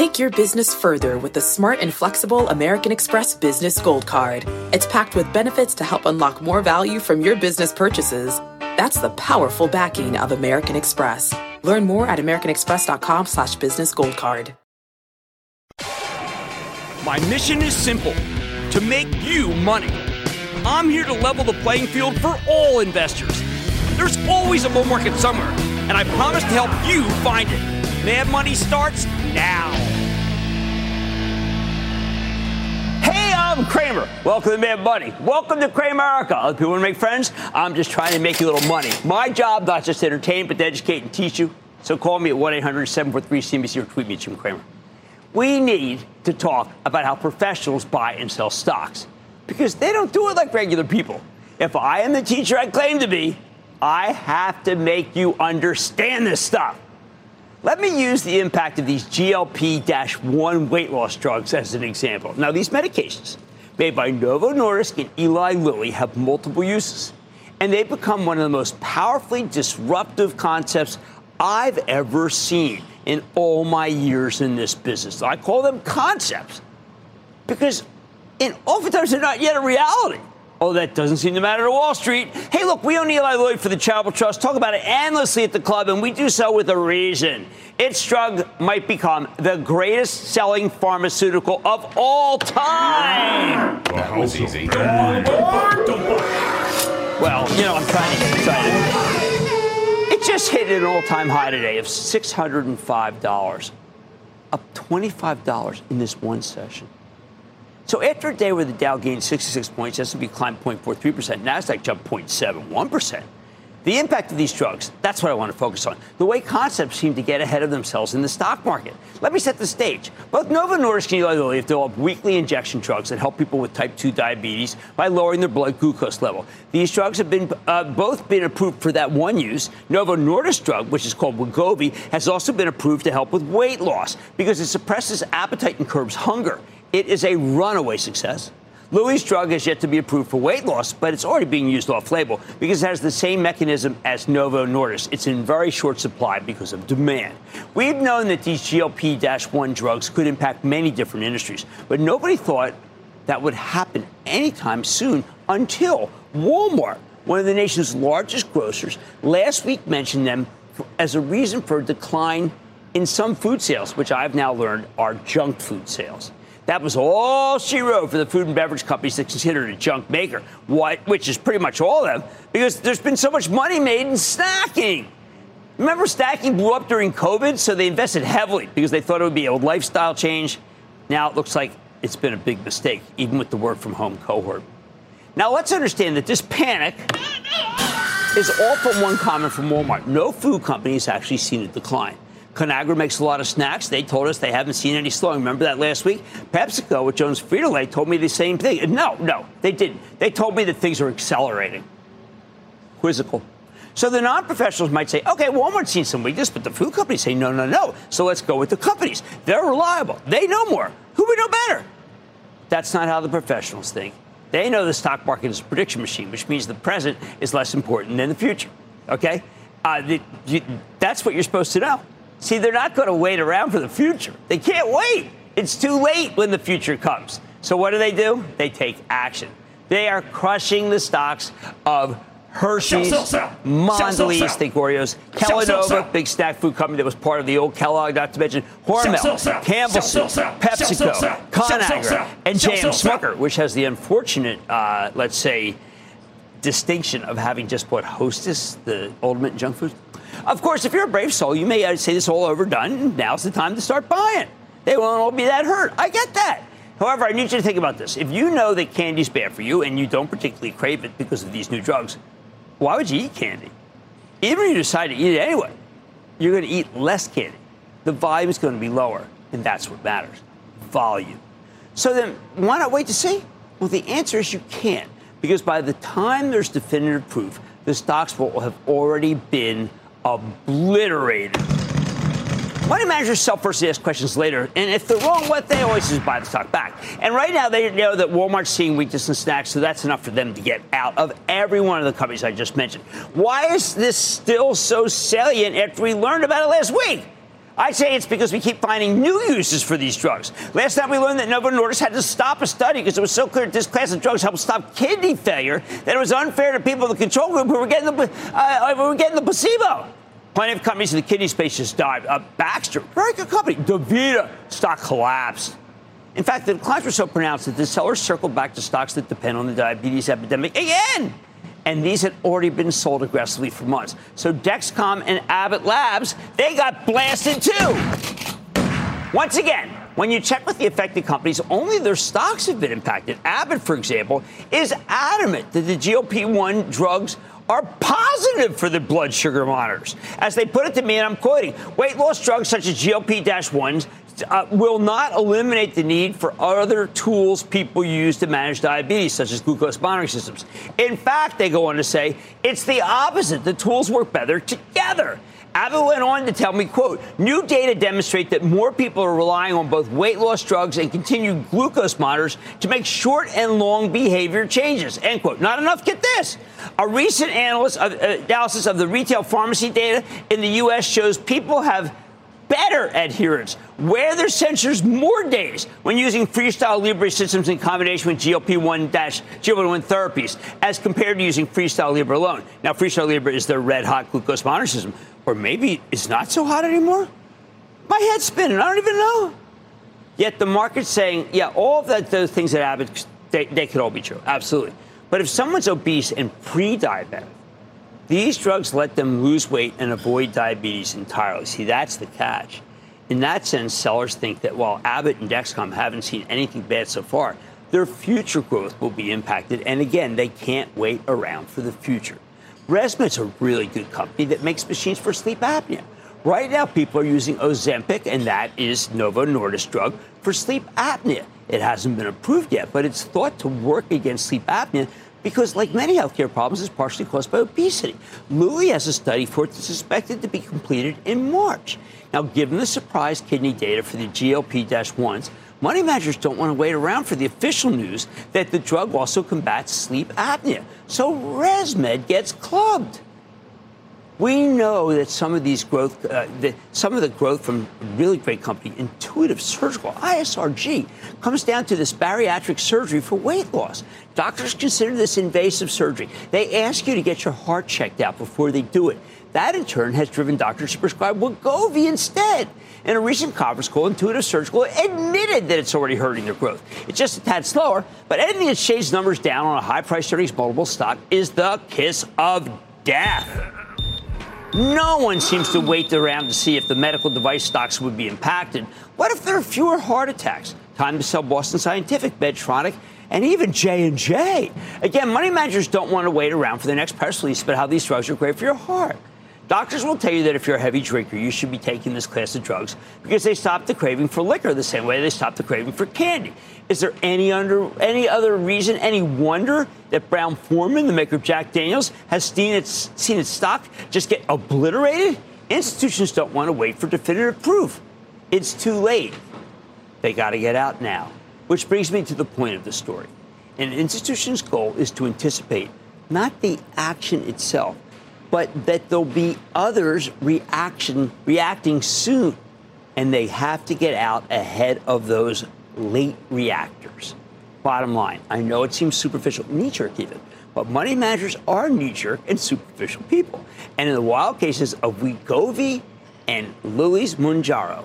Take your business further with the smart and flexible American Express Business Gold Card. It's packed with benefits to help unlock more value from your business purchases. That's the powerful backing of American Express. Learn more at americanexpress.com slash business gold card. My mission is simple to make you money. I'm here to level the playing field for all investors. There's always a bull market somewhere, and I promise to help you find it. Mad Money starts now. I'm Cramer. Welcome to Mad Money. Welcome to Cramerica. Other people want to make friends. I'm just trying to make you a little money. My job, not just to entertain, but to educate and teach you. So call me at 1 800 743 CNBC or tweet me at Jim Cramer. We need to talk about how professionals buy and sell stocks because they don't do it like regular people. If I am the teacher I claim to be, I have to make you understand this stuff. Let me use the impact of these GLP 1 weight loss drugs as an example. Now, these medications made by Novo Nordisk and Eli Lilly have multiple uses, and they've become one of the most powerfully disruptive concepts I've ever seen in all my years in this business. I call them concepts because in oftentimes they're not yet a reality. Oh, that doesn't seem to matter to Wall Street. Hey, look, we own Eli Lilly for the Charitable Trust. Talk about it endlessly at the club, and we do so with a reason. Its drug might become the greatest selling pharmaceutical of all time. Well, that was easy. Well, you know, I'm trying to get excited. It just hit an all time high today of $605, up $25 in this one session. So after a day where the Dow gained 66 points, S&P climbed 0.43%, Nasdaq jumped 0.71%. The impact of these drugs, that's what I want to focus on. The way concepts seem to get ahead of themselves in the stock market. Let me set the stage. Both Novo Nordisk and Eli Lilly have developed weekly injection drugs that help people with type 2 diabetes by lowering their blood glucose level. These drugs have been uh, both been approved for that one use. Novo Nordisk drug, which is called Wegovy, has also been approved to help with weight loss because it suppresses appetite and curbs hunger. It is a runaway success. Lilly's drug has yet to be approved for weight loss, but it's already being used off label because it has the same mechanism as Novo Nordisk. It's in very short supply because of demand. We've known that these GLP 1 drugs could impact many different industries, but nobody thought that would happen anytime soon until Walmart, one of the nation's largest grocers, last week mentioned them as a reason for a decline in some food sales, which I've now learned are junk food sales. That was all she wrote for the food and beverage companies that considered a junk maker, what, which is pretty much all of them, because there's been so much money made in snacking. Remember, snacking blew up during COVID, so they invested heavily because they thought it would be a lifestyle change. Now it looks like it's been a big mistake, even with the work from home cohort. Now let's understand that this panic is all from one comment from Walmart. No food company has actually seen a decline. Conagra makes a lot of snacks. They told us they haven't seen any slowing. Remember that last week? PepsiCo with Jones Frito-Lay told me the same thing. No, no, they didn't. They told me that things are accelerating. Quizzical. So the non-professionals might say, okay, Walmart's seen some weakness, but the food companies say, no, no, no. So let's go with the companies. They're reliable. They know more. Who would know better? That's not how the professionals think. They know the stock market is a prediction machine, which means the present is less important than the future. Okay? Uh, the, you, that's what you're supposed to know. See, they're not going to wait around for the future. They can't wait. It's too late when the future comes. So what do they do? They take action. They are crushing the stocks of Hershey's, Mondelez, think Oreos, Kellanova, big snack food company that was part of the old Kellogg, not to mention Hormel, Campbell's, PepsiCo, Conagra, and J.M. Smucker, which has the unfortunate, uh, let's say, distinction of having just bought Hostess, the ultimate junk food. Of course, if you're a brave soul, you may uh, say this all overdone. And now's the time to start buying. They won't all be that hurt. I get that. However, I need you to think about this. If you know that candy's bad for you and you don't particularly crave it because of these new drugs, why would you eat candy? Even if you decide to eat it anyway, you're going to eat less candy. The volume is going to be lower, and that's what matters volume. So then, why not wait to see? Well, the answer is you can't, because by the time there's definitive proof, the stocks will have already been obliterated. Money managers self-first ask questions later, and if they're wrong, what they always just buy the stock back. And right now, they know that Walmart's seeing weakness in snacks, so that's enough for them to get out of every one of the companies I just mentioned. Why is this still so salient after we learned about it last week? I say it's because we keep finding new uses for these drugs. Last night we learned that Novo Nordisk had to stop a study because it was so clear this class of drugs helped stop kidney failure that it was unfair to people in the control group who were getting the, uh, who were getting the placebo. Plenty of companies in the kidney space just died. Uh, Baxter, very good company. DaVita stock collapsed. In fact, the declines were so pronounced that the sellers circled back to stocks that depend on the diabetes epidemic again and these had already been sold aggressively for months. So Dexcom and Abbott Labs, they got blasted too. Once again, when you check with the affected companies, only their stocks have been impacted. Abbott, for example, is adamant that the GLP 1 drugs are positive for the blood sugar monitors. As they put it to me, and I'm quoting, weight loss drugs such as GLP 1s uh, will not eliminate the need for other tools people use to manage diabetes, such as glucose monitoring systems. In fact, they go on to say it's the opposite. The tools work better together. Abbott went on to tell me, quote, new data demonstrate that more people are relying on both weight loss drugs and continued glucose monitors to make short and long behavior changes, end quote. Not enough, get this. A recent analysis of, uh, analysis of the retail pharmacy data in the U.S. shows people have better adherence. Wear their sensors more days when using Freestyle Libre systems in combination with GLP-1 GLP-1 therapies as compared to using Freestyle Libre alone. Now, Freestyle Libre is their red hot glucose monitor system, or maybe it's not so hot anymore. My head's spinning. I don't even know. Yet the market's saying, yeah, all of that, those things that Abbott, they, they could all be true. Absolutely. But if someone's obese and pre-diabetic, these drugs let them lose weight and avoid diabetes entirely. See, that's the catch. In that sense, sellers think that while Abbott and Dexcom haven't seen anything bad so far, their future growth will be impacted. And again, they can't wait around for the future. ResMed's a really good company that makes machines for sleep apnea. Right now, people are using Ozempic, and that is Novo Nordisk drug for sleep apnea. It hasn't been approved yet, but it's thought to work against sleep apnea because, like many healthcare problems, it's partially caused by obesity. Lilly has a study for it that's expected to be completed in March. Now, given the surprise kidney data for the GLP 1s, money managers don't want to wait around for the official news that the drug also combats sleep apnea. So ResMed gets clubbed. We know that some of these growth, uh, the, some of the growth from really great company, Intuitive Surgical, ISRG, comes down to this bariatric surgery for weight loss. Doctors consider this invasive surgery. They ask you to get your heart checked out before they do it. That in turn has driven doctors to prescribe Wegovy instead. In a recent conference call, Intuitive Surgical admitted that it's already hurting their growth. It's just a tad slower, but anything that shaves numbers down on a high price earnings multiple stock is the kiss of death. No one seems to wait around to see if the medical device stocks would be impacted. What if there are fewer heart attacks? Time to sell Boston Scientific, Medtronic, and even J&J. Again, money managers don't want to wait around for the next press release about how these drugs are great for your heart. Doctors will tell you that if you're a heavy drinker, you should be taking this class of drugs because they stop the craving for liquor the same way they stop the craving for candy. Is there any under any other reason, any wonder that Brown Forman, the maker of Jack Daniels, has seen its seen its stock just get obliterated? Institutions don't want to wait for definitive proof. It's too late. They got to get out now. Which brings me to the point of the story. An institution's goal is to anticipate not the action itself, but that there'll be others reaction reacting soon. And they have to get out ahead of those late reactors. Bottom line i know it seems superficial knee-jerk even but money managers are knee-jerk and superficial people. And in the wild cases of Wegovy and Lilly's Mounjaro,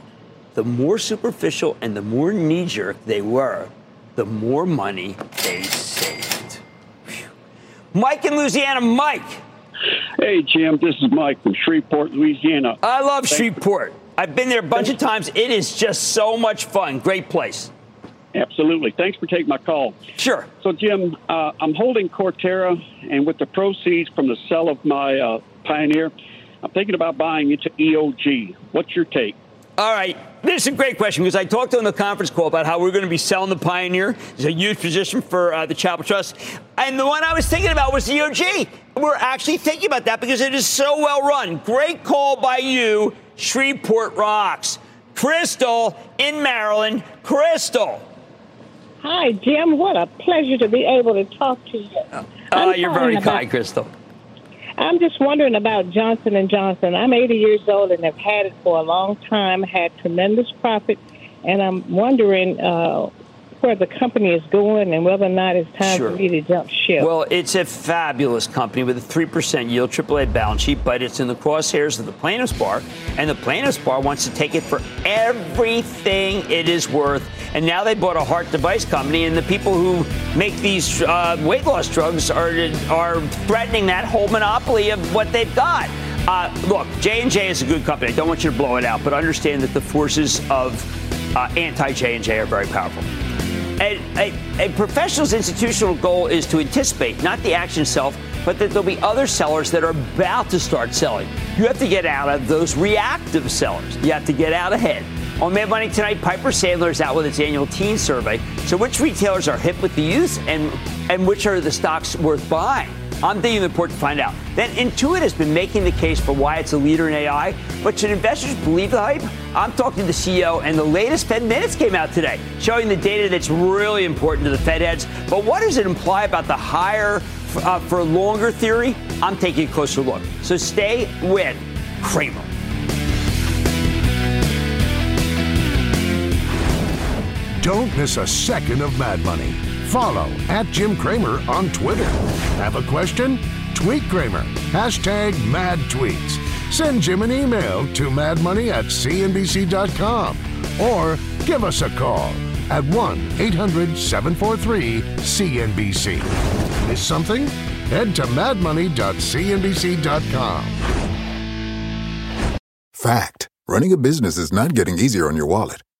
the more superficial and the more knee-jerk they were the more money they saved. Whew. mike in louisiana mike Hey, Jim, this is Mike from Shreveport, Louisiana. I love Shreveport. I've been there a bunch of times. It is just so much fun. Great place. Absolutely. Thanks for taking my call. Sure. So, Jim, uh, I'm holding Coterra, and with the proceeds from the sale of my uh, Pioneer, I'm thinking about buying into EOG. What's your take? All right. This is a great question because I talked on the conference call about how we're going to be selling the Pioneer. It's a huge position for uh, the Charitable Trust. And the one I was thinking about was EOG. We're actually thinking about that because it is so well run. Great call by you, Shreveport Rocks. Crystal in Maryland. Crystal. Hi, Jim. What a pleasure to be able to talk to you. Oh, you're very kind, Crystal. I'm just wondering about Johnson and Johnson. I'm 80 years old and have had it for a long time. Had tremendous profit, and I'm wondering uh, where the company is going and whether or not it's time sure. for me to jump ship. Well, it's a fabulous company with a 3% yield, AAA balance sheet, but it's in the crosshairs of the plaintiff's bar, and the plaintiff's bar wants to take it for everything it is worth. And now they bought a heart device company, and the people who make these uh, weight loss drugs are, are threatening that whole monopoly of what they've got. Uh, look, J&J is a good company. I don't want you to blow it out, but understand that the forces of uh, anti-J&J are very powerful. A, a, a, professional's institutional goal is to anticipate not the action itself, but that there'll be other sellers that are about to start selling. You have to get out of those reactive sellers. You have to get out ahead. On Mad Money tonight, Piper Sandler is out with its annual teen survey. So, which retailers are hip with the youth, and and which are the stocks worth buying? I'm digging the report to find out. Then Intuit has been making the case for why it's a leader in AI, but should investors believe the hype? I'm talking to the CEO, and the latest Fed minutes came out today, showing the data that's really important to the Fed heads. But what does it imply about the higher uh, for longer theory? I'm taking a closer look. So stay with Cramer. Don't miss a second of Mad Money. Follow at Jim Cramer on Twitter. Have a question? Tweet Cramer. Hashtag mad tweets. Send Jim an email to madmoney at cnbc.com or give us a call at 1 800 743 CNBC. Miss something? Head to madmoney.cnbc.com. Fact Running a business is not getting easier on your wallet.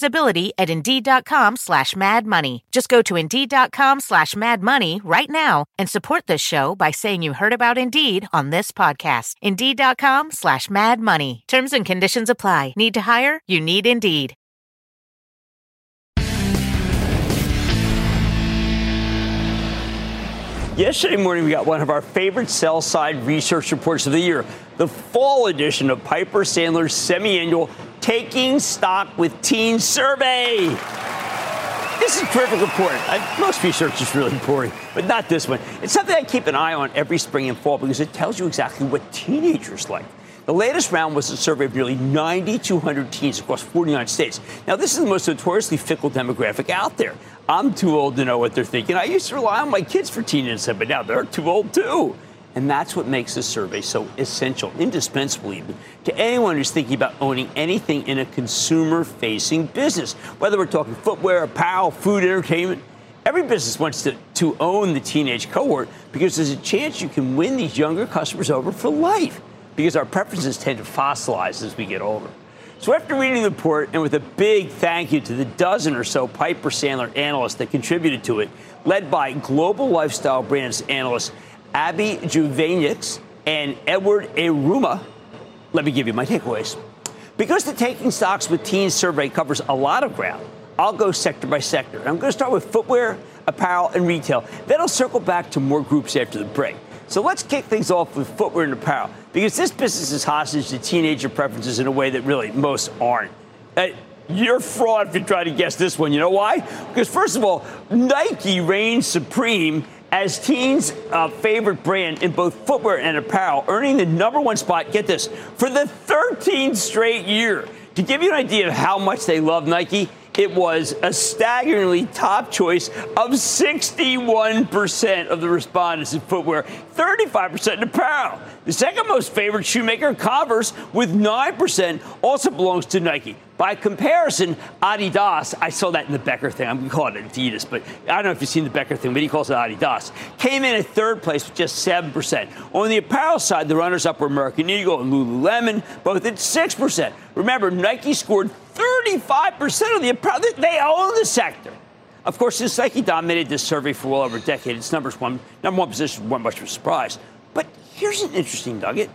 visibility at Indeed.com slash Mad Money. Just go to Indeed.com slash Mad Money right now and support this show by saying you heard about Indeed on this podcast. Indeed.com slash Mad Money. Terms and conditions apply. Need to hire? You need Indeed. Yesterday morning, we got one of our favorite sell side research reports of the year, the fall edition of Piper Sandler's semi annual Taking Stock with Teen Survey. This is a terrific report. I, most research is really boring, but not this one. It's something I keep an eye on every spring and fall because it tells you exactly what teenagers like. The latest round was a survey of nearly 9,200 teens across 49 states. Now, this is the most notoriously fickle demographic out there. I'm too old to know what they're thinking. I used to rely on my kids for teen insight, but now they're too old too. And that's what makes this survey so essential, indispensable even, to anyone who's thinking about owning anything in a consumer facing business. Whether we're talking footwear, apparel, food, entertainment, every business wants to, to own the teenage cohort because there's a chance you can win these younger customers over for life because our preferences tend to fossilize as we get older. So after reading the report, and with a big thank you to the dozen or so Piper Sandler analysts that contributed to it, led by global lifestyle brands analysts Abbie Zvejnieks and Edward Yruma, let me give you my takeaways. Because the Taking Stocks with Teens survey covers a lot of ground, I'll go sector by sector. I'm going to start with footwear, apparel, and retail. Then I'll circle back to more groups after the break. So let's kick things off with footwear and apparel because this business is hostage to teenager preferences in a way that really most aren't. Uh, you're fraud if you try to guess this one. You know why? Because, first of all, Nike reigns supreme as teens' uh, favorite brand in both footwear and apparel, earning the number one spot, get this, for the 13th straight year. To give you an idea of how much they love Nike, it was a staggeringly top choice of 61% of the respondents in footwear, 35% in apparel. The second most favored shoemaker, Converse, with 9%, also belongs to Nike. By comparison, Adidas, I saw that in the Beckham thing. I'm going to call it Adidas, but I don't know if you've seen the Beckham thing, but he calls it Adidas. Came in at third place with just 7%. On the apparel side, the runners up were American Eagle and Lululemon, both at 6%. Remember, Nike scored 35% of the apparel. They own the sector. Of course, since Nike dominated this survey for well over a decade, its numbers one, number one position weren't much of a surprise. But here's an interesting nugget.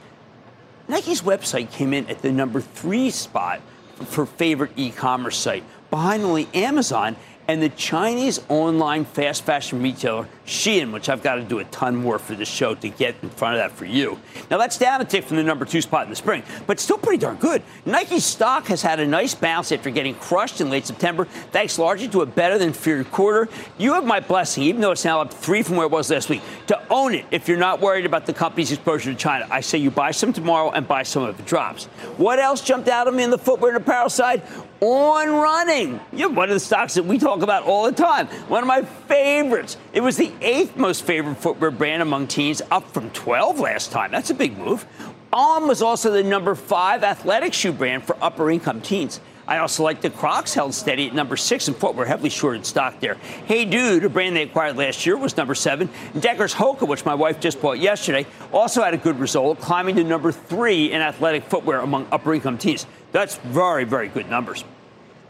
Nike's website came in at the number three spot for favorite e-commerce site, behind only Amazon and the Chinese online fast fashion retailer Shein, which I've got to do a ton more for this show to get in front of that for you. Now that's down a tick from the number two spot in the spring, but still pretty darn good. Nike's stock has had a nice bounce after getting crushed in late September, thanks largely to a better than feared quarter. You have my blessing, even though it's now up three from where it was last week, to own it if you're not worried about the company's exposure to China. I say you buy some tomorrow and buy some if it drops. What else jumped out at me in the footwear and apparel side? On running. Know, one of the stocks that we talk about all the time. One of my favorites. It was the eighth most favored footwear brand among teens, up from 12 last time. That's a big move. On was also the number five athletic shoe brand for upper income teens. I also like the Crocs held steady at number six in footwear, heavily shorted stock there. Hey Dude, a brand they acquired last year, was number seven. Deckers Hoka, which my wife just bought yesterday, also had a good result, climbing to number three in athletic footwear among upper income teens. That's very, very good numbers.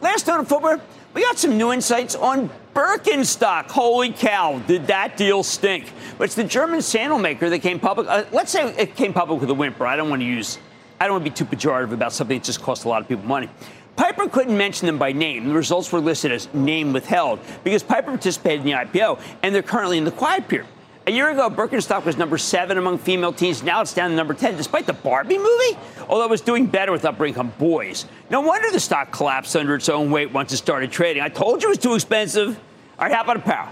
Last note of footwear, we got some new insights on Birkenstock. Holy cow, did that deal stink? But it's the German sandal maker that came public. Uh, let's say it came public with a whimper. I don't want to use, I don't want to be too pejorative about something that just cost a lot of people money. Piper couldn't mention them by name. The results were listed as name withheld because Piper participated in the IPO and they're currently in the quiet period. A year ago, Birkenstock was number seven among female teens. Now it's down to number 10, despite the Barbie movie, although it was doing better with upper income boys. No wonder the stock collapsed under its own weight once it started trading. I told you it was too expensive. All right, how about a power?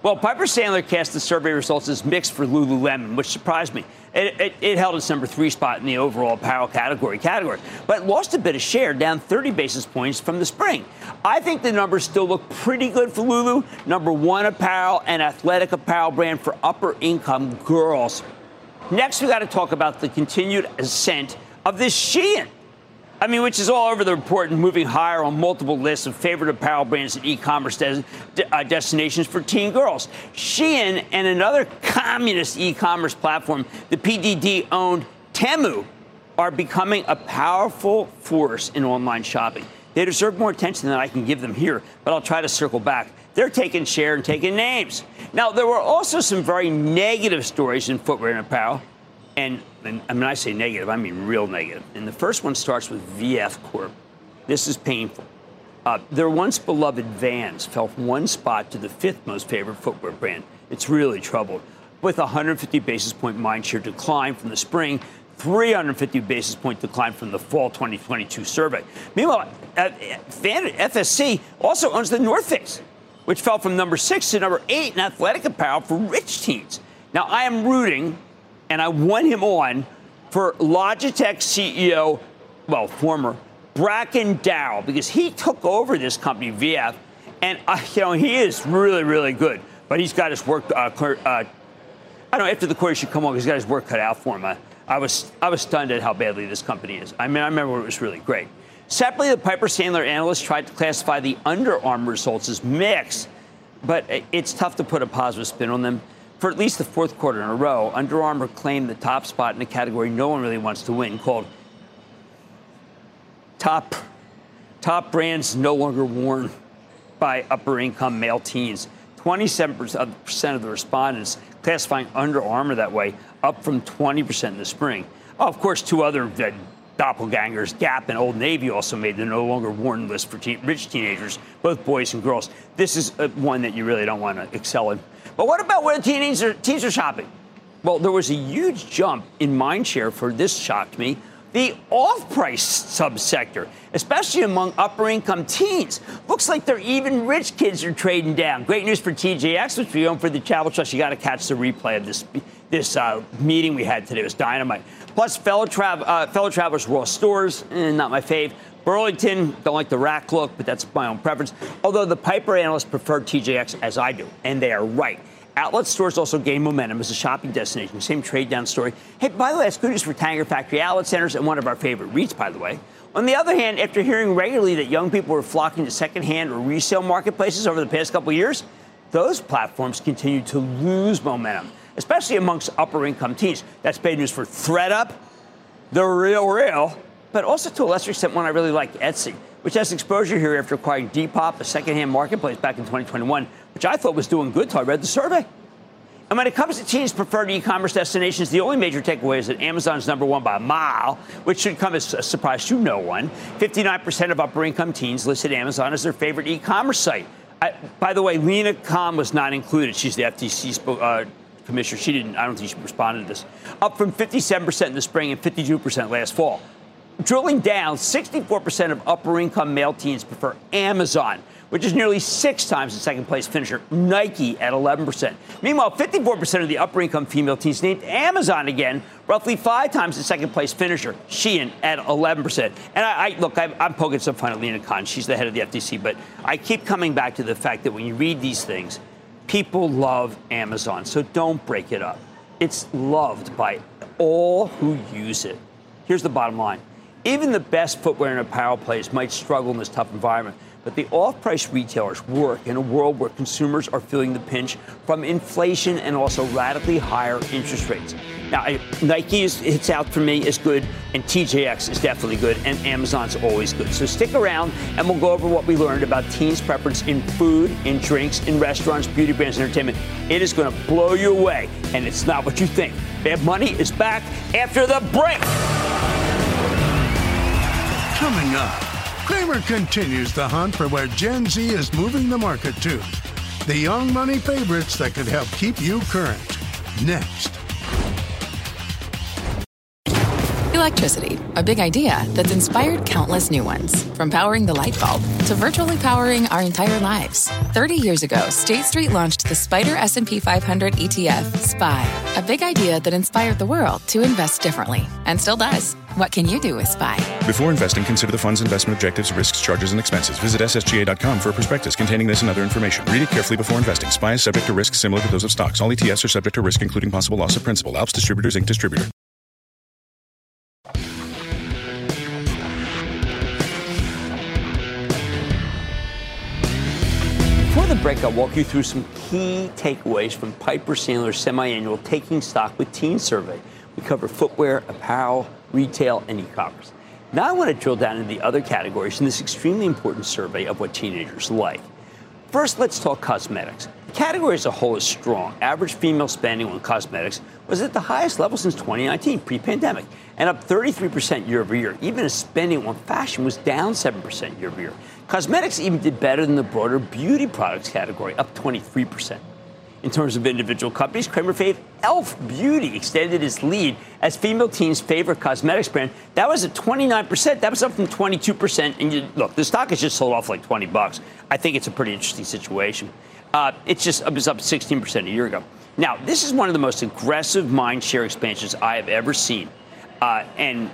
Well, Piper Sandler cast the survey results as mixed for Lululemon, which surprised me. It, it, it, held its number three spot in the overall apparel category category, but lost a bit of share, down 30 basis points from the spring. I think the numbers still look pretty good for Lulu, number one apparel and athletic apparel brand for upper income girls. Next, we got to talk about the continued ascent of this Shein. I mean, which is all over the report and moving higher on multiple lists of favorite apparel brands and e-commerce uh, destinations for teen girls. Shein and another communist e-commerce platform, the PDD-owned Temu, are becoming a powerful force in online shopping. They deserve more attention than I can give them here, but I'll try to circle back. They're taking share and taking names. Now, there were also some very negative stories in footwear and apparel. And, and I mean, I say negative, I mean real negative. And the first one starts with VF Corp. This is painful. Uh, their once beloved Vans fell from one spot to the fifth most favored footwear brand. It's really troubled. With 150 basis point mindshare decline from the spring, 350 basis point decline from the fall 2022 survey. Meanwhile, uh, FSC also owns the North Face, which fell from number six to number eight in athletic apparel for rich teens. Now, I am rooting and I want him on for Logitech CEO, well, former Bracken Darrell, because he took over this company, VF, and uh, you know he is really, really good. But he's got his work. Uh, uh, I don't know. After the quarter should come on, he's got his work cut out for him. I, I was I was stunned at how badly this company is. I mean, I remember it was really great. Separately, the Piper Sandler analyst tried to classify the Under Armour results as mixed, but it's tough to put a positive spin on them. For at least the fourth quarter in a row, Under Armour claimed the top spot in a category no one really wants to win, called top top brands no longer worn by upper income male teens. 27% of the respondents classifying Under Armour that way, up from 20% in the spring. Oh, of course, two other doppelgangers. Gap and Old Navy also made the no longer worn list for teen, rich teenagers, both boys and girls. This is uh, one that you really don't want to excel in. But what about where teens are, teens are shopping? Well, there was a huge jump in mind share for this shocked me the off price subsector, especially among upper income teens. Looks like they're even rich kids are trading down. Great news for TJX, which we own for the Travel Trust. You got to catch the replay of this this uh, meeting we had today. It was dynamite. Plus, fellow, tra- uh, fellow travelers, Ross Stores, eh, not my fave. Burlington, don't like the rack look, but that's my own preference. Although the Piper analysts prefer TJX as I do, and they are right. Outlet stores also gain momentum as a shopping destination. Same trade down story. Hey, by the way, that's good news for Tanger Factory Outlet Centers and one of our favorite REITs, by the way. On the other hand, after hearing regularly that young people were flocking to secondhand or resale marketplaces over the past couple years, those platforms continue to lose momentum, especially amongst upper income teens. That's bad news for ThredUp, the RealReal, but also to a lesser extent one I really like, Etsy, which has exposure here after acquiring Depop, a secondhand marketplace back in 2021 which I thought was doing good until I read the survey. And when it comes to teens' preferred e-commerce destinations, the only major takeaway is that Amazon's number one by a mile, which should come as a surprise to no one. 59% of upper-income teens listed Amazon as their favorite e-commerce site. I, by the way, Lina Khan was not included. She's the FTC uh, commissioner. She didn't. I don't think she responded to this. Up from 57% in the spring and 52% last fall. Drilling down, 64% of upper-income male teens prefer Amazon which is nearly six times the second place finisher, Nike at 11%. Meanwhile, 54% of the upper income female teams named Amazon again, roughly five times the second place finisher, Shein at 11%. And I, I look, I'm, I'm, poking some fun at Lina Khan. She's the head of the FTC, but I keep coming back to the fact that when you read these things, people love Amazon. So don't break it up. It's loved by all who use it. Here's the bottom line. Even the best footwear and apparel players might struggle in this tough environment. But the off price retailers work in a world where consumers are feeling the pinch from inflation and also radically higher interest rates. Now, Nike is, hits out for me is good, and TJX is definitely good, and Amazon's always good. So stick around, and we'll go over what we learned about teens' preference in food, in drinks, in restaurants, beauty brands, entertainment. It is going to blow you away, and it's not what you think. Mad Money is back after the break. Coming up. Cramer continues the hunt for where Gen Z is moving the market to. The young money favorites that could help keep you current. Next. Electricity, a big idea that's inspired countless new ones. From powering the light bulb to virtually powering our entire lives. 30 years ago, State Street launched the SPDR S&P 500 ETF, SPY, a big idea that inspired the world to invest differently and still does. What can you do with SPY? Before investing, consider the fund's investment objectives, risks, charges, and expenses. Visit ssga.com for a prospectus containing this and other information. Read it carefully before investing. SPY is subject to risks similar to those of stocks. All ETFs are subject to risk, including possible loss of principal. Alps Distributors Inc. Distributor. Before the break, I'll walk you through some key takeaways from Piper Sandler's semi-annual Taking Stock with Teens survey. We cover footwear, apparel, retail, and e-commerce. Now I want to drill down into the other categories in this extremely important survey of what teenagers like. First, let's talk cosmetics. The category as a whole is strong. Average female spending on cosmetics was at the highest level since 2019, pre-pandemic, and up 33% year over year. Even as spending on fashion was down 7% year over year. Cosmetics even did better than the broader beauty products category, up 23%. In terms of individual companies, Cramer fave Elf Beauty extended its lead as female teens' favorite cosmetics brand. That was at 29%. That was up from 22%. And you, look, the stock has just sold off like 20 bucks. I think it's a pretty interesting situation. Uh, it's just it was up 16% a year ago. Now, this is one of the most aggressive mind share expansions I have ever seen. Uh, and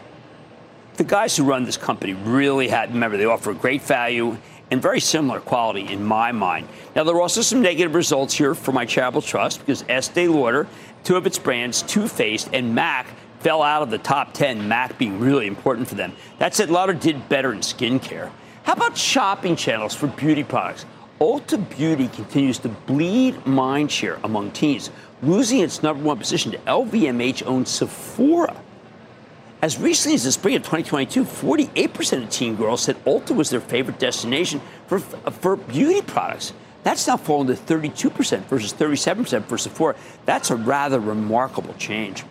the guys who run this company really had, remember, they offer great value and very similar quality in my mind. Now, there are also some negative results here for my charitable trust because Estee Lauder, two of its brands, Too Faced and MAC, fell out of the top 10, MAC being really important for them. That said, Lauder did better in skincare. How about shopping channels for beauty products? Ulta Beauty continues to bleed mind share among teens, losing its number one position to LVMH owned Sephora. As recently as the spring of 2022, 48% of teen girls said Ulta was their favorite destination for, for beauty products. That's now fallen to 32% versus 37% for Sephora. That's a rather remarkable change.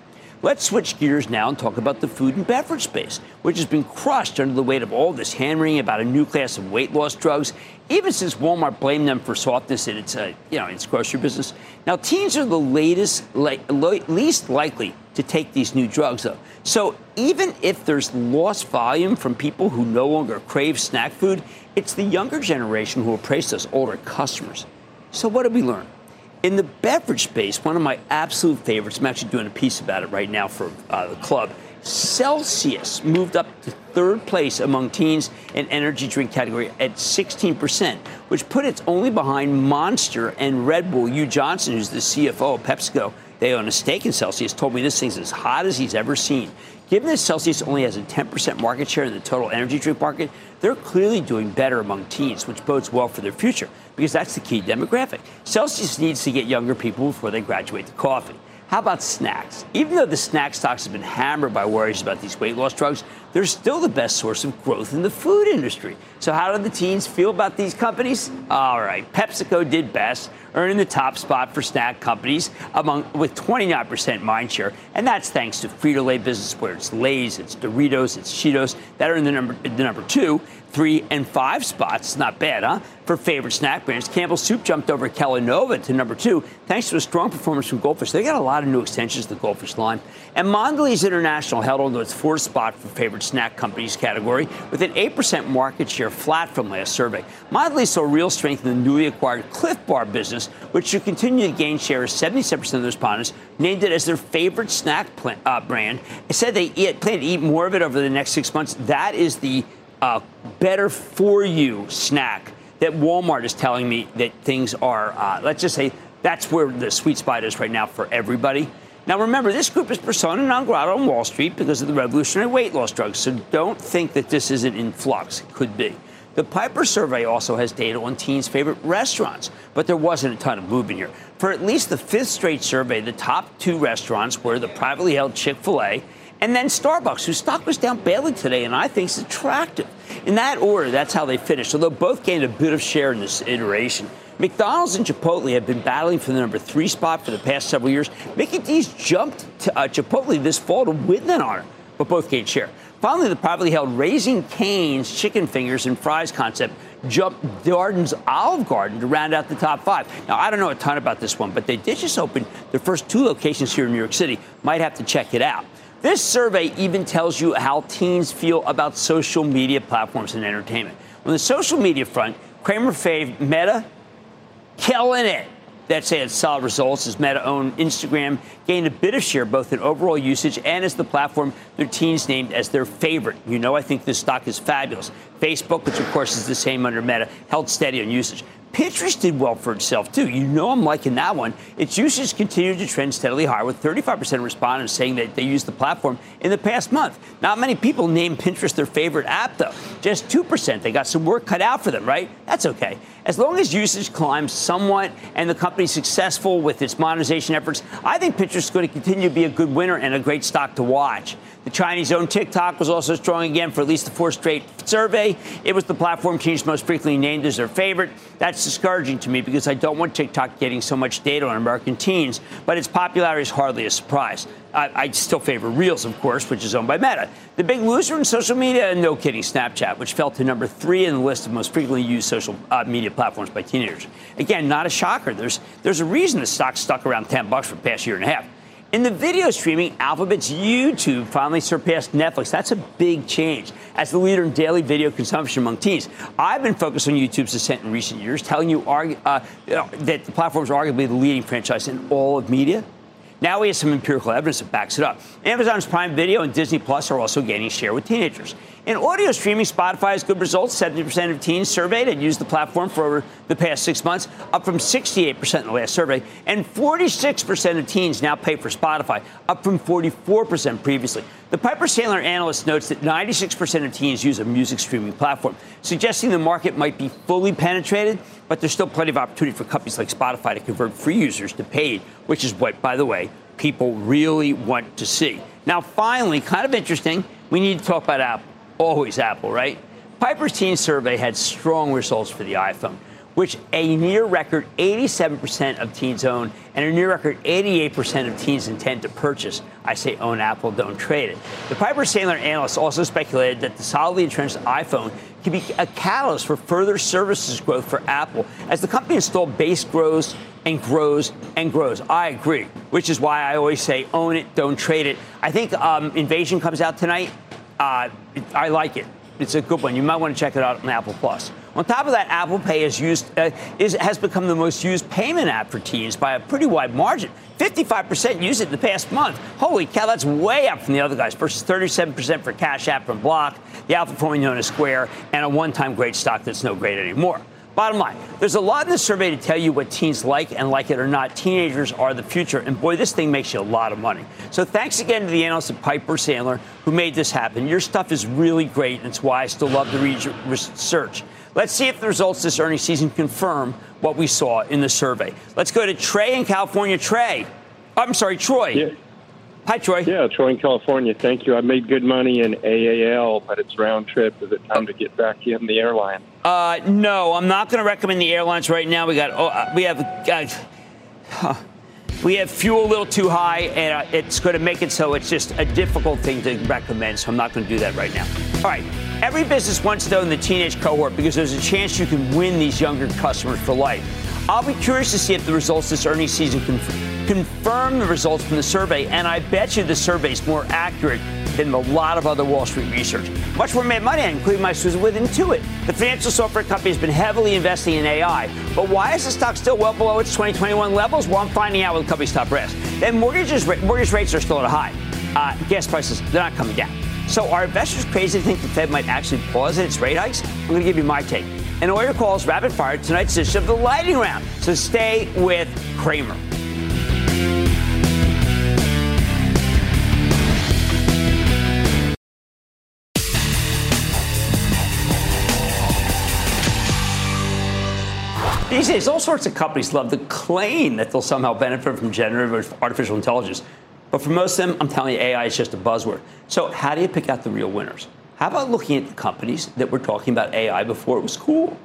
Let's switch gears now and talk about the food and beverage space, which has been crushed under the weight of all this hand wringing about a new class of weight loss drugs, even since Walmart blamed them for softness in its, uh, you know, its grocery business. Now, teens are the latest, least likely to take these new drugs, though. So even if there's lost volume from people who no longer crave snack food, it's the younger generation who will those older customers. So what did we learn? In the beverage space, one of my absolute favorites, I'm actually doing a piece about it right now for uh, the club. Celsius moved up to third place among teens in energy drink category at 16%, which put it only behind Monster and Red Bull. Hugh Johnston, who's the CFO of PepsiCo, they own a stake in Celsius, told me this thing's as hot as he's ever seen. Given that Celsius only has a 10% market share in the total energy drink market, they're clearly doing better among teens, which bodes well for their future because that's the key demographic. Celsius needs to get younger people before they graduate to coffee. How about snacks? Even though the snack stocks have been hammered by worries about these weight loss drugs, they're still the best source of growth in the food industry. So, how do the teens feel about these companies? All right, PepsiCo did best, earning the top spot for snack companies among with 29% mind share, and that's thanks to Frito-Lay business, where it's Lay's, it's Doritos, it's Cheetos that are in the number the number two three, and five spots. Not bad, huh? For favorite snack brands, Campbell's Soup jumped over Kellanova to number two, thanks to a strong performance from Goldfish. They got a lot of new extensions to the Goldfish line. And Mondelez International held on to its fourth spot for favorite snack companies category, with an 8% market share flat from last survey. Mondelez saw real strength in the newly acquired Clif Bar business, which should continue to gain share as 77% of the respondents named it as their favorite snack plant, uh, brand. It said they eat, plan to eat more of it over the next six months. That is the better for you snack that Walmart is telling me that things are, uh, let's just say, that's where the sweet spot is right now for everybody. Now, remember, this group is persona non grata on Wall Street because of the revolutionary weight loss drugs, so don't think that this isn't in flux. It could be. The Piper survey also has data on teens' favorite restaurants, but there wasn't a ton of movement here. For at least the fifth straight survey, the top two restaurants were the privately held Chick fil A and then Starbucks, whose stock was down badly today, and I think is attractive. In that order, that's how they finished, although both gained a bit of share in this iteration. McDonald's and Chipotle have been battling for the number three spot for the past several years. Mickey D's jumped to uh, Chipotle this fall to win that honor, but both gained share. Finally, the privately held Raising Cane's chicken fingers and fries concept jumped Darden's Olive Garden to round out the top five. Now, I don't know a ton about this one, but they did just open their first two locations here in New York City. Might have to check it out. This survey even tells you how teens feel about social media platforms and entertainment. On the social media front, Cramer fave Meta, killing it. That had solid results as Meta owned Instagram gained a bit of share both in overall usage and as the platform their teens named as their favorite. You know, I think this stock is fabulous. Facebook, which of course is the same under Meta, held steady on usage. Pinterest did well for itself, too. You know I'm liking that one. Its usage continued to trend steadily higher, with 35% of respondents saying that they used the platform in the past month. Not many people named Pinterest their favorite app, though. Just 2%. They got some work cut out for them, right? That's okay. As long as usage climbs somewhat and the company's successful with its monetization efforts, I think Pinterest is going to continue to be a good winner and a great stock to watch. The Chinese owned TikTok was also strong again for at least the fourth straight survey. It was the platform teams most frequently named as their favorite. That's discouraging to me because I don't want TikTok getting so much data on American teens, but its popularity is hardly a surprise. I, I still favor Reels, of course, which is owned by Meta. The big loser in social media, no kidding, Snapchat, which fell to number three in the list of most frequently used social uh, media platforms by teenagers. Again, not a shocker. There's, there's a reason the stock stuck around 10 bucks for the past year and a half. In the video streaming, Alphabet's YouTube finally surpassed Netflix. That's a big change as the leader in daily video consumption among teens. I've been focused on YouTube's ascent in recent years, telling you uh, that the platform is arguably the leading franchise in all of media. Now we have some empirical evidence that backs it up. Amazon's Prime Video and Disney Plus are also gaining share with teenagers. In audio streaming, Spotify has good results. 70% of teens surveyed had used the platform for over the past six months, up from 68% in the last survey. And 46% of teens now pay for Spotify, up from 44% previously. The Piper Sandler analyst notes that 96% of teens use a music streaming platform, suggesting the market might be fully penetrated, but there's still plenty of opportunity for companies like Spotify to convert free users to paid, which is what, by the way, people really want to see. Now, finally, kind of interesting, we need to talk about Apple always Apple, right? Piper's teen survey had strong results for the iPhone, which a near record 87% of teens own and a near record 88% of teens intend to purchase. I say own Apple, don't trade it. The Piper Sandler analysts also speculated that the solidly entrenched iPhone could be a catalyst for further services growth for Apple as the company installed base grows and grows and grows. I agree, which is why I always say own it, don't trade it. I think um, Invasion comes out tonight. Uh, I like it. It's a good one. You might want to check it out on Apple Plus. On top of that, Apple Pay is used, uh, is, has become the most used payment app for teens by a pretty wide margin. 55% use it in the past month. Holy cow, that's way up from the other guys versus 37% for Cash App from Block, the Alpha formerly known as Square, and a one-time great stock that's no great anymore. Bottom line, there's a lot in the survey to tell you what teens like and like it or not. Teenagers are the future, and boy, this thing makes you a lot of money. So thanks again to the analyst at Piper Sandler who made this happen. Your stuff is really great, and it's why I still love to read your research. Let's see if the results this earnings season confirm what we saw in the survey. Let's go to Trey in California. Trey, I'm sorry, Troy. Yeah. Hi, Troy. Yeah, Troy in California. Thank you. I made good money in AAL, but it's round trip. Is it time to get back in the airline? Uh, no, I'm not going to recommend the airlines right now. We got, oh, uh, we have, uh, we have fuel a little too high, and uh, it's going to make it so it's just a difficult thing to recommend. So I'm not going to do that right now. All right. Every business wants to own the teenage cohort because there's a chance you can win these younger customers for life. I'll be curious to see if the results this earnings season can confirm the results from the survey, and I bet you the survey is more accurate than a lot of other Wall Street research. Much more made money on, including my Susan with Intuit. The financial software company has been heavily investing in AI, but why is the stock still well below its 2021 levels? Well, I'm finding out with the company's top risk. Then mortgages, mortgage rates are still at a high. Uh, gas prices, they're not coming down. So are investors crazy to think the Fed might actually pause its rate hikes? I'm going to give you my take. And order calls rapid fire tonight's edition of the Lightning Round. So stay with Cramer. These days, all sorts of companies love to claim that they'll somehow benefit from generative artificial intelligence. But for most of them, I'm telling you, AI is just a buzzword. So, how do you pick out the real winners? How about looking at the companies that were talking about AI before it was cool?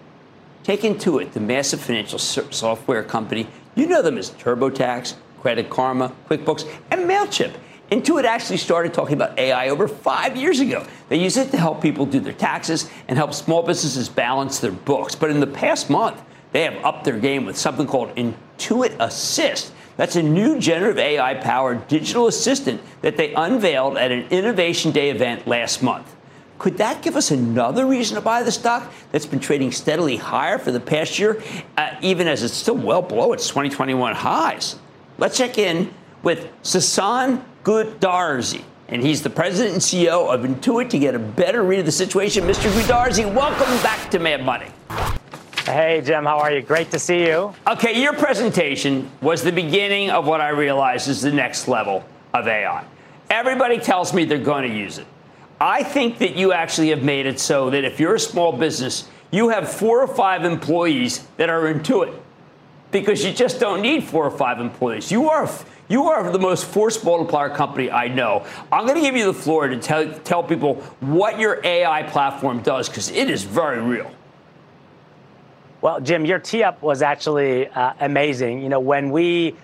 Take Intuit, the massive financial software company. You know them as TurboTax, Credit Karma, QuickBooks, and MailChimp. Intuit actually started talking about AI over five years ago. They use it to help people do their taxes and help small businesses balance their books. But in the past month, they have upped their game with something called Intuit Assist. That's a new generative AI powered digital assistant that they unveiled at an Innovation Day event last month. Could that give us another reason to buy the stock that's been trading steadily higher for the past year, uh, even as it's still well below its 2021 highs? Let's check in with Sasan Goodarzi, and he's the president and CEO of Intuit to get a better read of the situation. Mr. Goodarzi, welcome back to Mad Money. Hey, Jim, how are you? Great to see you. Okay, your presentation was the beginning of what I realize is the next level of AI. Everybody tells me they're going to use it. I think that you actually have made it so that if you're a small business, you have four or five employees that are into it because you just don't need four or five employees. You are you are the most force multiplier company I know. I'm going to give you the floor to tell, tell people what your AI platform does because it is very real. Well, Jim, your tee up was actually uh, amazing. You know, when we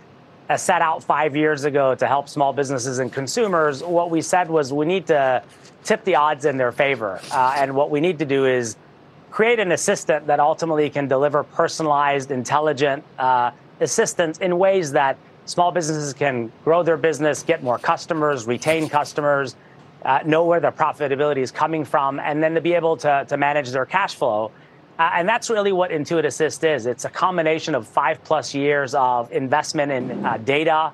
uh, set out five years ago to help small businesses and consumers, what we said was we need to tip the odds in their favor. Uh, and what we need to do is create an assistant that ultimately can deliver personalized, intelligent uh, assistance in ways that small businesses can grow their business, get more customers, retain customers, uh, know where their profitability is coming from, and then to be able to, to manage their cash flow. Uh, and that's really what Intuit Assist is. It's a combination of five plus years of investment in uh, data,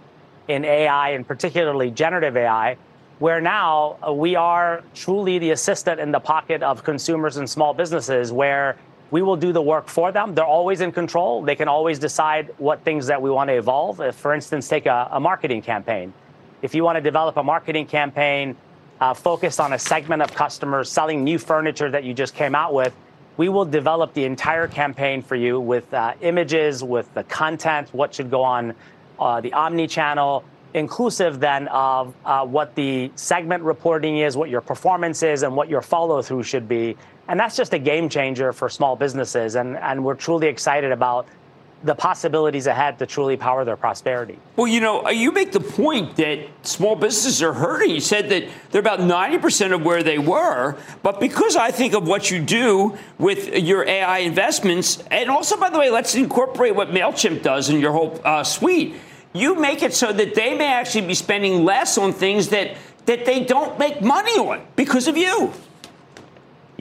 in AI, and particularly generative AI, where now uh, we are truly the assistant in the pocket of consumers and small businesses, where we will do the work for them. They're always in control. They can always decide what things that we want to evolve. If, for instance, take a, a marketing campaign. If you want to develop a marketing campaign uh, focused on a segment of customers selling new furniture that you just came out with, we will develop the entire campaign for you with uh, images, with the content, what should go on uh, the omni channel, inclusive then of uh, what the segment reporting is, what your performance is, and what your follow through should be. And that's just a game changer for small businesses. And, and we're truly excited about the possibilities ahead to truly power their prosperity. Well, you know, uh, you make the point that small businesses are hurting. You said that they're about 90% of where they were. But because I think of what you do with your AI investments, and also, by the way, let's incorporate what MailChimp does in your whole uh, suite. You make it so that they may actually be spending less on things that, that they don't make money on because of you.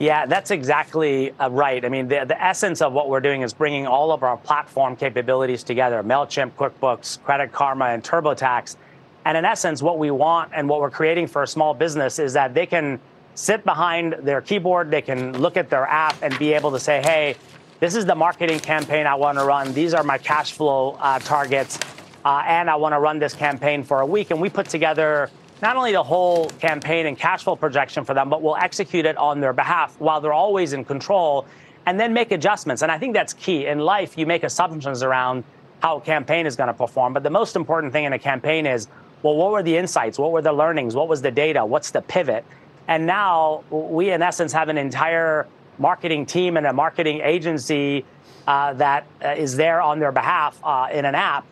Yeah, that's exactly uh, right. I mean, the, the essence of what we're doing is bringing all of our platform capabilities together MailChimp, QuickBooks, Credit Karma, and TurboTax. And in essence, what we want and what we're creating for a small business is that they can sit behind their keyboard, they can look at their app and be able to say, hey, this is the marketing campaign I want to run. These are my cash flow uh, targets. Uh, and I want to run this campaign for a week. And we put together not only the whole campaign and cash flow projection for them, but we'll execute it on their behalf while they're always in control and then make adjustments. And I think that's key. In life, you make assumptions around how a campaign is going to perform. But the most important thing in a campaign is well, what were the insights? What were the learnings? What was the data? What's the pivot? And now we, in essence, have an entire marketing team and a marketing agency uh, that uh, is there on their behalf uh, in an app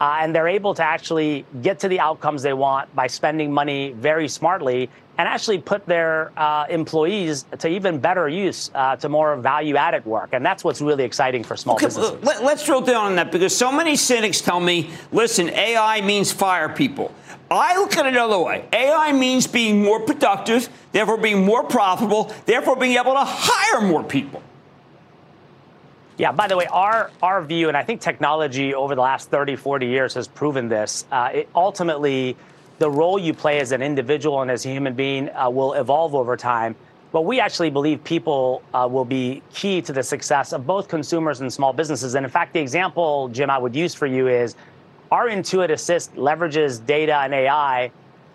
uh, and they're able to actually get to the outcomes they want by spending money very smartly and actually put their uh, employees to even better use uh, to more value added work. And that's what's really exciting for small okay, businesses. Let, us drill down on that because so many cynics tell me listen, AI means fire people. I look at it another way. AI means being more productive, therefore being more profitable, therefore being able to hire more people. Yeah, by the way, our, our view, and I think technology over the last 30, 40 years has proven this, uh, it ultimately, the role you play as an individual and as a human being uh, will evolve over time. But we actually believe people uh, will be key to the success of both consumers and small businesses. And in fact, the example, Jim, I would use for you is our Intuit Assist leverages data and AI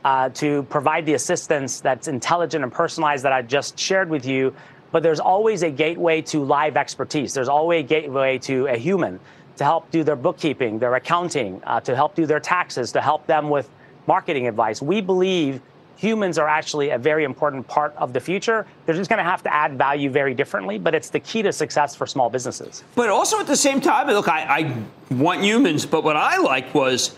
uh, to provide the assistance that's intelligent and personalized that I just shared with you but there's always a gateway to live expertise. There's always a gateway to a human to help do their bookkeeping, their accounting, uh, to help do their taxes, to help them with marketing advice. We believe humans are actually a very important part of the future. They're just going to have to add value very differently, but it's the key to success for small businesses. But also at the same time, look, I, I want humans, but what I liked was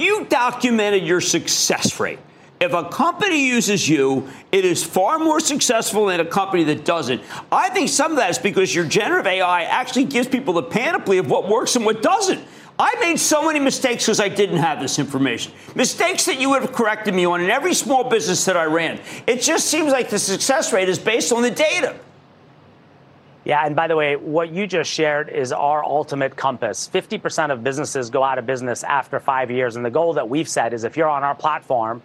you documented your success rate. If a company uses you, it is far more successful than a company that doesn't. I think some of that is because your generative AI actually gives people the panoply of what works and what doesn't. I made so many mistakes because I didn't have this information. Mistakes that you would have corrected me on in every small business that I ran. It just seems like the success rate is based on the data. Yeah, and by the way, what you just shared is our ultimate compass. 50% of businesses go out of business after five years. And the goal that we've set is if you're on our platform,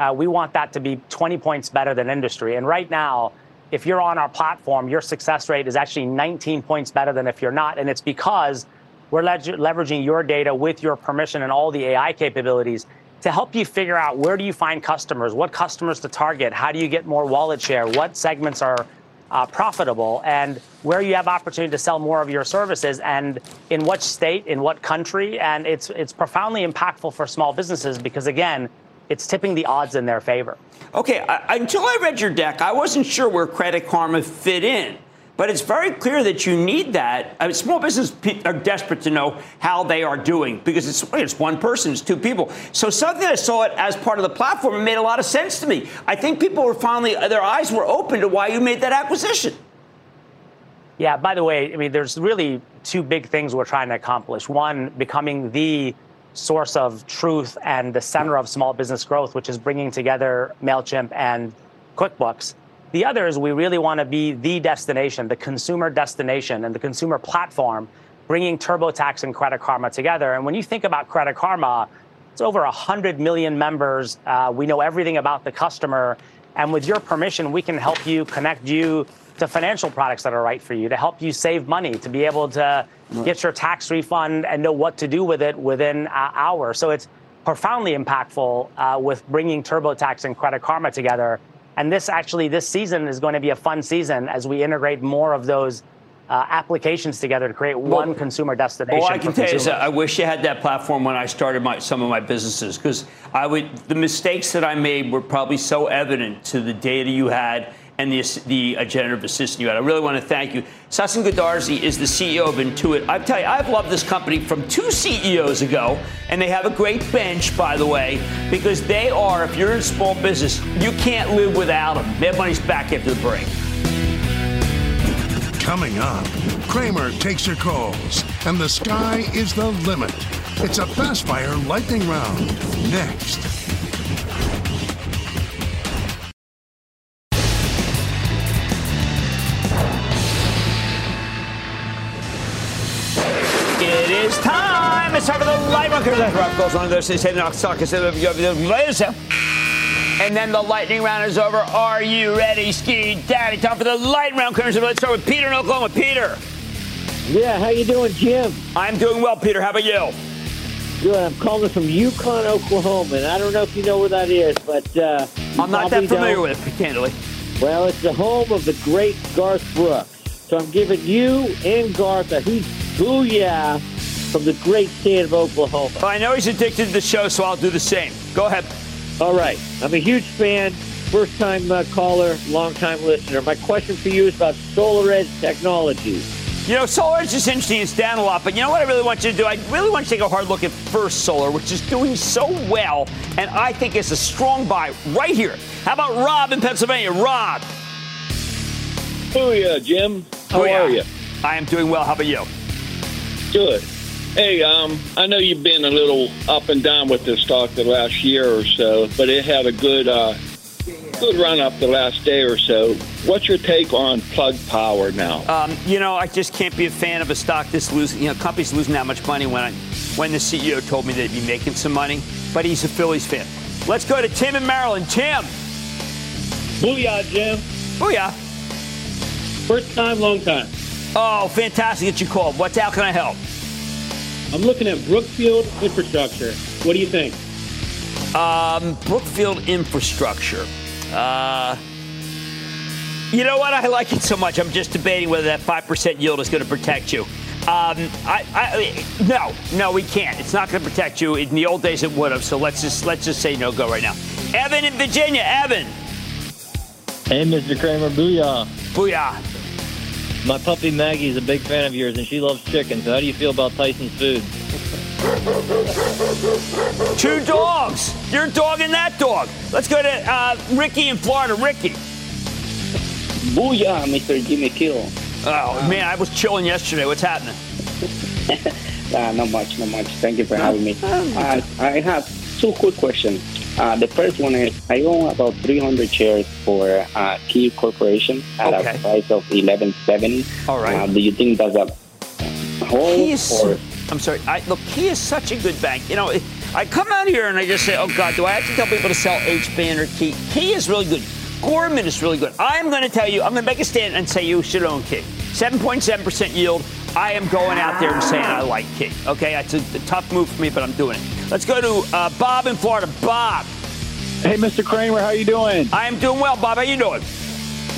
uh, we want that to be 20 points better than industry. And right now, if you're on our platform, your success rate is actually 19 points better than if you're not. And it's because we're le- leveraging your data with your permission and all the AI capabilities to help you figure out where do you find customers, what customers to target, how do you get more wallet share, what segments are uh, profitable, and where you have opportunity to sell more of your services, and in what state, in what country, and it's it's profoundly impactful for small businesses because again, it's tipping the odds in their favor. Okay, I, until I read your deck, I wasn't sure where Credit Karma fit in. But it's very clear that you need that. I mean, small business are desperate to know how they are doing because it's, it's one person, it's two people. So something I saw it as part of the platform it made a lot of sense to me. I think people were finally their eyes were open to why you made that acquisition. Yeah. By the way, I mean, there's really two big things we're trying to accomplish. One, becoming the source of truth and the center of small business growth, which is bringing together MailChimp and QuickBooks. The other is we really want to be the destination, the consumer destination and the consumer platform, bringing TurboTax and Credit Karma together. And when you think about Credit Karma, it's over 100 million members. Uh, we know everything about the customer. And with your permission, we can help you connect you to financial products that are right for you, to help you save money, to be able to get your tax refund and know what to do with it within an hour. So it's profoundly impactful uh, with bringing TurboTax and Credit Karma together. And this actually, this season is going to be a fun season as we integrate more of those uh, applications together to create one consumer destination. All I can tell you is I wish I had that platform when I started my, some of my businesses because I would the mistakes that I made were probably so evident to the data you had and the, the uh, generative assistant you had. I really want to thank you. Sasan Goodarzi is the CEO of Intuit. I tell you, I've loved this company from two CEOs ago, and they have a great bench, by the way, because they are, if you're in small business, you can't live without them. Their money's back after the break. Coming up, Cramer takes your calls, and the sky is the limit. It's a fast fire lightning round. Next. The light round. That's Rob goes on this. He's heading off stock. Instead of and then the lightning round is over. Are you ready, Ski Daddy? Time for the light round. Let's start with Peter in Oklahoma. Peter. Yeah, how you doing, Jim? I'm doing well, Peter. How about you? Good. I'm calling from Yukon, Oklahoma, and I don't know if you know where that is, but uh, I'm not that familiar don't. with it, candidly. Well, it's the home of the great Garth Brooks. So I'm giving you and Garth a huge booyah from the great state of Oklahoma. I know he's addicted to the show, so I'll do the same. Go ahead. All right. I'm a huge fan, first time uh, caller, long time listener. My question for you is about SolarEdge Technologies. You know, solar is just interesting. It's down a lot, but you know what I really want you to do? I really want you to take a hard look at First Solar, which is doing so well, and I think it's a strong buy right here. How about Rob in Pennsylvania? Rob. Booyah, Jim. How Booyah. are you? I am doing well. How about you? Good. Hey, um, I know you've been a little up and down with this stock the last year or so, but it had a good, uh, good run up the last day or so. What's your take on Plug Power now? Um, you know, I just can't be a fan of a stock that's losing. You know, companies losing that much money when I, when the CEO told me they'd be making some money. But he's a Phillies fan. Let's go to Tim in Maryland. Tim. Booyah, Jim. Booyah. First time, long time. Oh, fantastic that you called. What's how can I help? I'm looking at Brookfield Infrastructure. What do you think? Um, Brookfield Infrastructure. Uh, you know what? I like it so much. I'm just debating whether that five percent yield is going to protect you. Um, I, I, no, no, we can't. It's not going to protect you. In the old days, it would have. So let's just let's just say no go right now. Evan in Virginia. Evan. Hey, Mr. Cramer, booyah. Booyah. My puppy Maggie's a big fan of yours, and she loves chicken. So, how do you feel about Tyson's food? Two dogs. You're a dog and that dog. Let's go to uh, Ricky in Florida. Ricky. Booyah, Mr. Jimmy Kill. Oh man, I was chilling yesterday. What's happening? Uh, not much, not much. Thank you for having me. Uh, I have two quick questions. Uh, the first one is I own about 300 shares for uh, Key Corporation at Okay. a price of 1170. All right. Uh, do you think that's a hold is. or I'm sorry. I, look, Key is such a good bank. You know, I come out here and I just say, "Oh God, do I have to tell people to sell H or Key?" Key is really good. Gorman is really good. I'm going to tell you. I'm going to make a stand and say you should own Key. 7.7 percent yield. I am going out there and saying I like Key. Okay, it's a, a tough move for me, but I'm doing it. Let's go to uh, Bob in Florida. Bob. Hey, Mr. Cramer, how you doing? I am doing well, Bob. How you doing?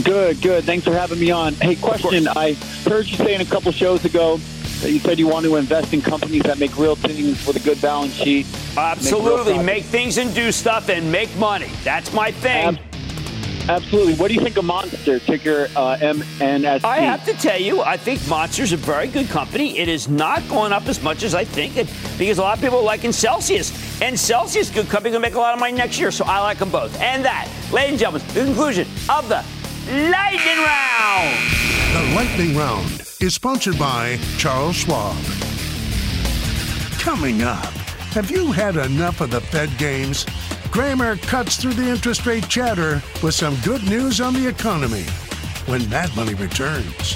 Good, good. Thanks for having me on. Hey, question. I heard you saying a couple shows ago that you said you want to invest in companies that make real things with a good balance sheet. Absolutely. Make, Make things and do stuff and make money. That's my thing. Absolutely. What do you think of Monster, ticker uh, MNST? I have to tell you, I think Monster's a very good company. It is not going up as much as I think it because a lot of people are liking Celsius. And Celsius, good company, going to make a lot of money next year, so I like them both. And that, ladies and gentlemen, the conclusion of the Lightning Round. The Lightning Round is sponsored by Charles Schwab. Coming up, have you had enough of the Fed games? Cramer cuts through the interest rate chatter with some good news on the economy when Mad Money returns.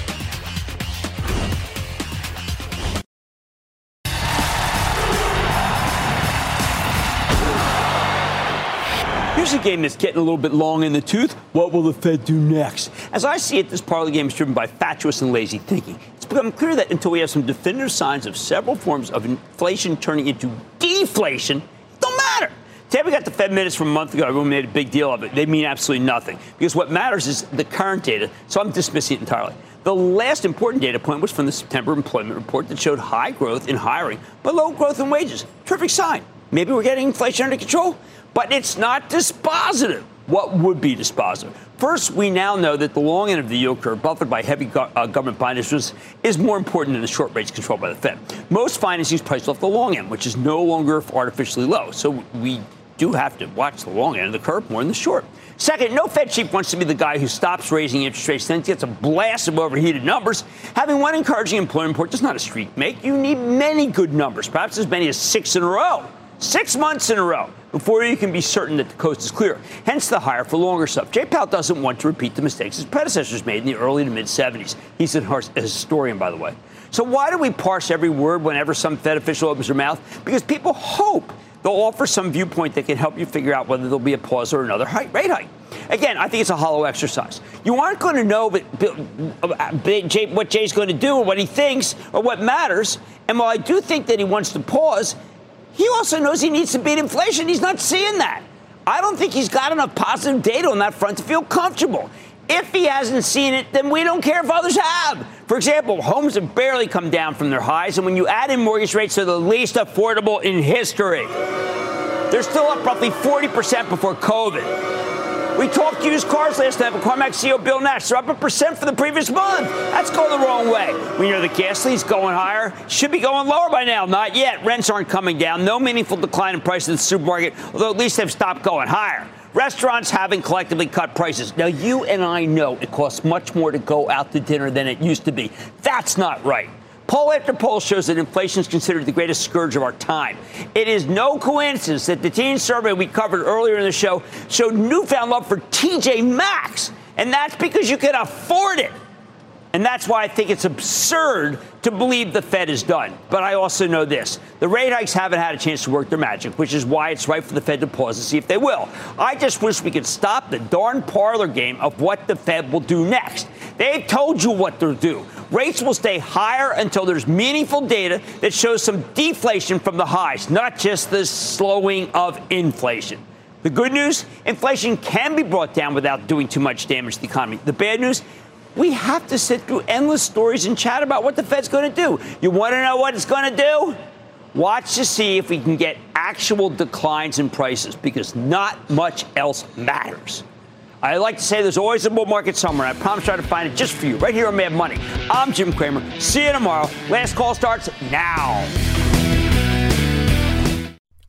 Here's a game that's getting a little bit long in the tooth. What will the Fed do next? As I see it, this the game is driven by fatuous and lazy thinking. It's become clear that until we have some definitive signs of several forms of inflation turning into deflation. Today we got the Fed minutes from a month ago. Everyone made a big deal of it. They mean absolutely nothing because what matters is the current data. So I'm dismissing it entirely. The last important data point was from the September employment report that showed high growth in hiring, but low growth in wages. Terrific sign. Maybe we're getting inflation under control, but it's not dispositive. What would be dispositive? First, we now know that the long end of the yield curve, buffered by heavy go- uh, government bond issues, is more important than the short rates controlled by the Fed. Most financing is priced off the long end, which is no longer artificially low. So we do have to watch the long end of the curve more than the short. Second, no Fed chief wants to be the guy who stops raising interest rates, then gets a blast of overheated numbers. Having one encouraging employment report does not a streak make. You need many good numbers, perhaps as many as six in a row. Six months in a row before you can be certain that the coast is clear. Hence the higher for longer stuff. Jay Powell doesn't want to repeat the mistakes his predecessors made in the early to mid 70s. He's a historian, by the way. So why do we parse every word whenever some Fed official opens their mouth? Because people hope they'll offer some viewpoint that can help you figure out whether there'll be a pause or another rate hike. Again, I think it's a hollow exercise. You aren't going to know uh, what Jay's going to do or what he thinks or what matters. And while I do think that he wants to pause, he also knows he needs to beat inflation. He's not seeing that. I don't think he's got enough positive data on that front to feel comfortable. If he hasn't seen it, then we don't care if others have. For example, homes have barely come down from their highs, and when you add in mortgage rates, they're the least affordable in history. They're still up roughly 40% before COVID. We talked used cars last night with CarMax CEO Bill Nash. They're up a percent for the previous month. That's going the wrong way. We know the gas gasoline's going higher. Should be going lower by now. Not yet. Rents aren't coming down. No meaningful decline in prices in the supermarket, although at least they've stopped going higher. Restaurants haven't collectively cut prices. Now, you and I know it costs much more to go out to dinner than it used to be. That's not right. Poll after poll shows that inflation is considered the greatest scourge of our time. It is no coincidence that the teen survey we covered earlier in the show showed newfound love for TJ Maxx, and that's because you can afford it. And that's why I think it's absurd to believe the Fed is done. But I also know this the rate hikes haven't had a chance to work their magic, which is why it's right for the Fed to pause and see if they will. I just wish we could stop the darn parlor game of what the Fed will do next. They've told you what they'll do. Rates will stay higher until there's meaningful data that shows some deflation from the highs, not just the slowing of inflation. The good news inflation can be brought down without doing too much damage to the economy. The bad news we have to sit through endless stories and chat about what the Fed's going to do. You want to know what it's going to do? Watch to see if we can get actual declines in prices because not much else matters. I like to say there's always a bull market somewhere. I promise to try to find it just for you right here on Mad Money. I'm Jim Cramer. See you tomorrow. Last call starts now.